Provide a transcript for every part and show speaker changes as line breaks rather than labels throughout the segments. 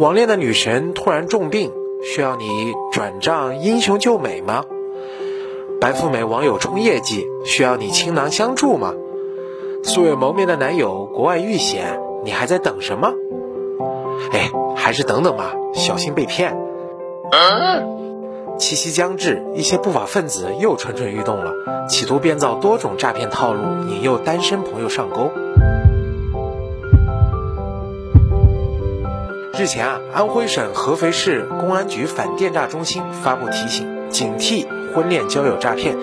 网恋的女神突然重病，需要你转账英雄救美吗？白富美网友冲业绩，需要你倾囊相助吗？素未谋面的男友国外遇险，你还在等什么？哎，还是等等吧，小心被骗。七夕将至，一些不法分子又蠢蠢欲动了，企图编造多种诈骗套路，引诱单身朋友上钩。日前啊，安徽省合肥市公安局反电诈中心发布提醒，警惕婚恋交友诈骗。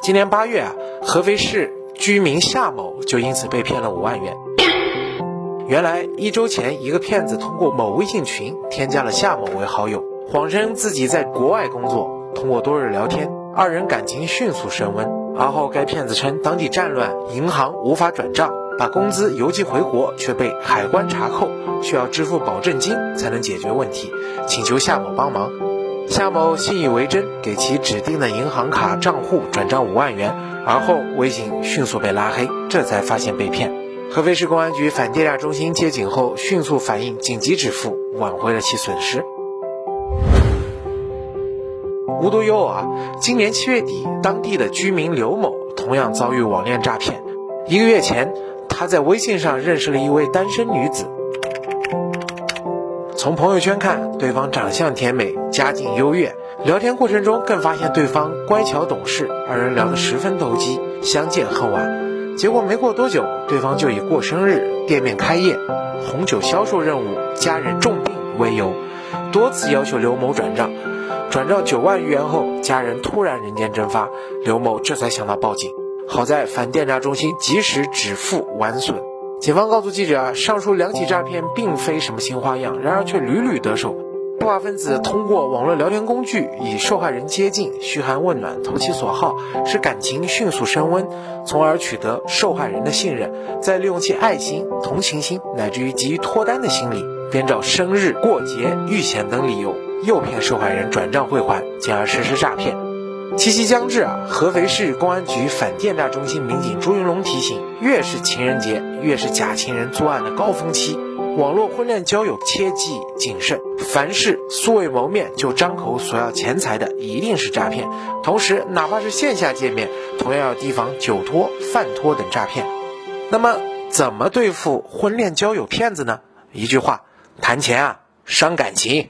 今年八月啊，合肥市居民夏某就因此被骗了五万元。原来一周前，一个骗子通过某微信群添加了夏某为好友，谎称自己在国外工作。通过多日聊天，二人感情迅速升温。而后，该骗子称当地战乱，银行无法转账，把工资邮寄回国却被海关查扣，需要支付保证金才能解决问题，请求夏某帮忙。夏某信以为真，给其指定的银行卡账户转账五万元，而后微信迅速被拉黑，这才发现被骗。合肥市公安局反电诈中心接警后，迅速反应，紧急止付，挽回了其损失。无独有偶啊，今年七月底，当地的居民刘某同样遭遇网恋诈骗。一个月前，他在微信上认识了一位单身女子。从朋友圈看，对方长相甜美，家境优越。聊天过程中，更发现对方乖巧懂事，二人聊得十分投机，相见恨晚。结果没过多久，对方就以过生日、店面开业、红酒销售任务、家人重病为由，多次要求刘某转账。转账九万余元后，家人突然人间蒸发，刘某这才想到报警。好在反电诈中心及时止付完损。警方告诉记者，上述两起诈骗并非什么新花样，然而却屡屡得手。不法分子通过网络聊天工具与受害人接近，嘘寒问暖，投其所好，使感情迅速升温，从而取得受害人的信任，再利用其爱心、同情心，乃至于急于脱单的心理，编造生日、过节、遇险等理由，诱骗受害人转账汇款，进而实施诈骗。七夕将至啊！合肥市公安局反电诈中心民警朱云龙提醒：越是情人节，越是假情人作案的高峰期，网络婚恋交友切记谨慎。凡是素未谋面就张口索要钱财的，一定是诈骗。同时，哪怕是线下见面，同样要提防酒托、饭托等诈骗。那么，怎么对付婚恋交友骗子呢？一句话：谈钱啊，伤感情。